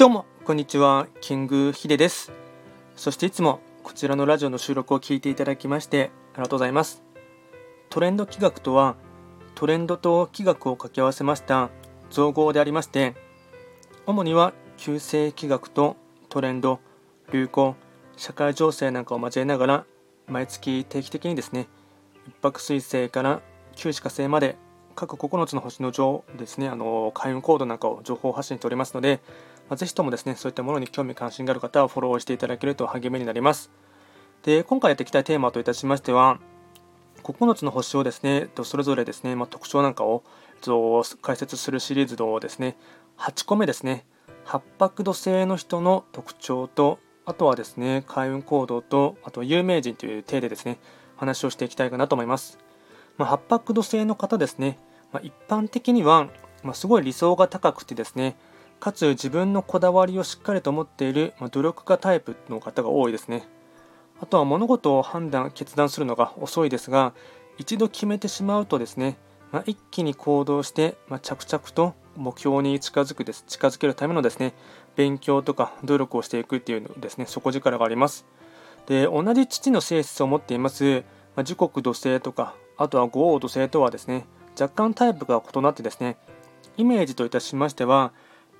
どうも、こんにちは。キングヒデです。そしていつもこちらのラジオの収録を聞いていただきましてありがとうございます。トレンド企画とは、トレンドと企画を掛け合わせました造語でありまして、主には旧世企画とトレンド、流行、社会情勢なんかを交えながら、毎月定期的にですね、一泊水星から旧歯科星まで各9つの星の情ですね、あの開運コードなんかを情報発信しておりますので、まあ、ぜひともですね、そういったものに興味関心がある方はフォローしていただけると励みになります。で、今回やっていきたいテーマといたしましては、9つの星をですね、それぞれですね、まあ、特徴なんかを解説するシリーズのですね、8個目ですね、八白土星の人の特徴と、あとはですね、開運行動と、あと有名人という体でですね、話をしていきたいかなと思います。まあ、八白土星の方ですね、まあ、一般的には、まあ、すごい理想が高くてですね、かつ自分のこだわりをしっかりと持っている、ま、努力家タイプの方が多いですね。あとは物事を判断、決断するのが遅いですが、一度決めてしまうとですね、まあ、一気に行動して、まあ、着々と目標に近づくです近づけるためのですね勉強とか努力をしていくっていうのですね底力がありますで同じ父の性質を持っています、まあ、時刻土星とかあとは五王土星とはですね若干タイプが異なってですねイメージといたしましては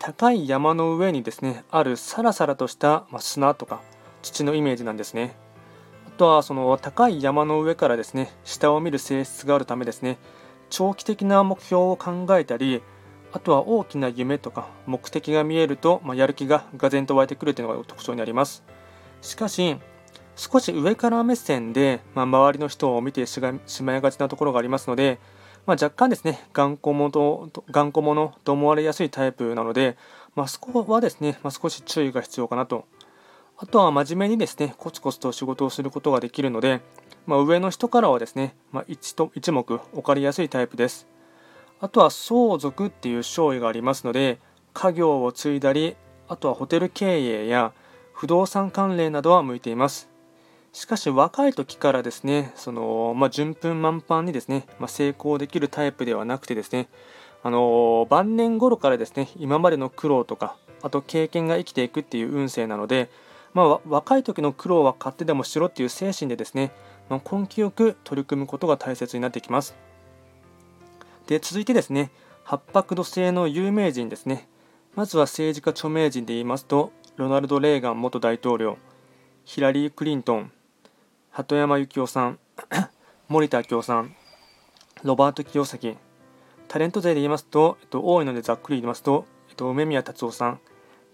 高い山の上にですねあるサラサラとした、ま砂とか土のイメージなんですね。あとはその高い山の上からですね下を見る性質があるためですね長期的な目標を考えたりあとは大きな夢とか目的が見えると、まあ、やる気ががぜんと湧いてくるというのが特徴になります。しかし少し上から目線で、まあ、周りの人を見てしまいがちなところがありますので、まあ、若干ですね頑固者と頑固者と思われやすいタイプなので、まあ、そこはですね、まあ、少し注意が必要かなと。あとは真面目にですねコツコツと仕事をすることができるので、まあ、上の人からはですね、まあ、一と一目置かれやすいタイプです。あとは相続っていう賞位がありますので家業を継いだりあとはホテル経営や不動産関連などは向いています。しかし若い時からですねその、まあ、順風満帆にですね、まあ、成功できるタイプではなくてですねあの晩年頃からですね今までの苦労とかあと経験が生きていくっていう運勢なので、まあ、若い時の苦労は買ってでもしろっていう精神でですね、まあ、根気よく取り組むことが大切になってきます。で続いてですね八白土星の有名人ですね。まずは政治家著名人で言いますとロナルド・レーガン元大統領ヒラリー・クリントン鳩山幸夫さん 森田明夫さんロバート清崎。タレント勢で言いますと、えっと、多いのでざっくり言いますと、えっと、梅宮達夫さん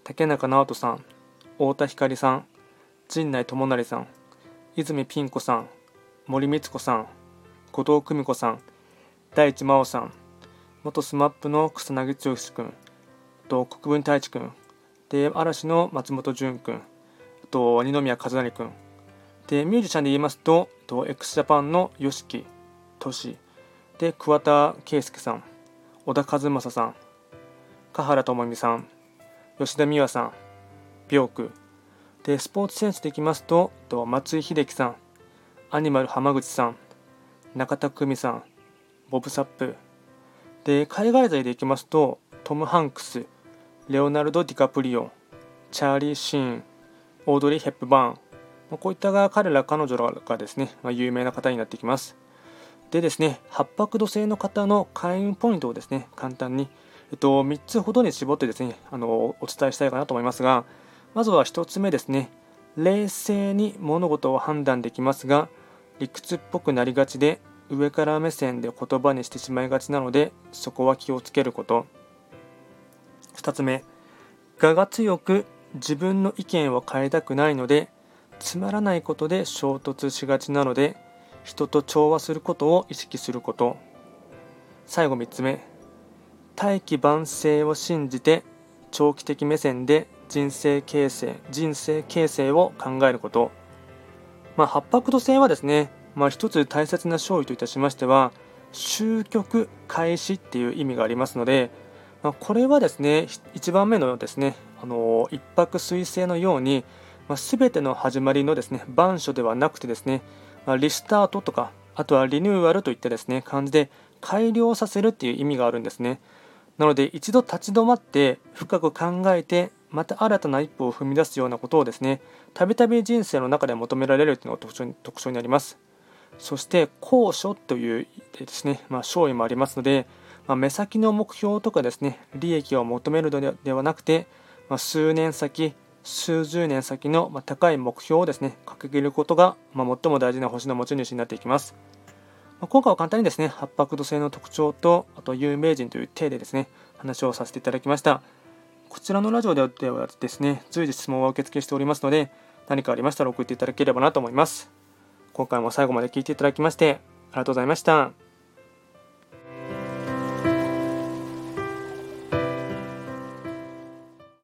竹中直人さん太田光さん陣内智成さん泉ピン子さん森光子さん後藤久美子さん大地真央さん元 SMAP の草薙剛君と国分太一君で嵐の松本潤君と二宮和也君。でミュージシャンで言いますと x ジャパンの YOSHIKI トシで桑田佳祐さん小田和正さん香原朋美さん吉田美和さんビョークでスポーツ選手でいきますと松井秀喜さんアニマル浜口さん中田久美さんボブ・サップで海外勢でいきますとトム・ハンクスレオナルド・ディカプリオチャーリー・シーンオードリー・ヘップバーンこういったが彼ら彼女らがですね、まあ、有名な方になってきます。でですね八白土星の方の開運ポイントをですね簡単に、えっと、3つほどに絞ってですねあのお伝えしたいかなと思いますがまずは1つ目ですね冷静に物事を判断できますが理屈っぽくなりがちで上から目線で言葉にしてしまいがちなのでそこは気をつけること。2つ目我が強く自分の意見を変えたくないのでつまらないことで衝突しがちなので人と調和することを意識すること。最後3つ目。大器晩成を信じて長期的目線で人生形成人生形成を考えること。まあ八白土星はですねまあ、一つ大切な勝利といたしましては終局開始っていう意味がありますので、まあ、これはですね1番目のですねあの一泊水星のように、まあ、全ての始まりのですね板書ではなくてですね、まあ、リスタートとかあとはリニューアルといったですね感じで改良させるっていう意味があるんですね。なので一度立ち止まって深く考えてまた新たな一歩を踏み出すようなことをですねたびたび人生の中で求められるというのが特徴特徴になります。そして高所というですね、まあ、勝意もありますので、まあ、目先の目標とかですね利益を求めるのではなくて、まあ、数年先数十年先の高い目標をですね掲げることが、ま最も大事な星の持ち主になっていきますま今回は簡単にですね、八白土星の特徴と、あと有名人という体でですね、話をさせていただきました。こちらのラジオではですね、随時質問は受付しておりますので、何かありましたら送っていただければなと思います。今回も最後まで聞いていただきまして、ありがとうございました。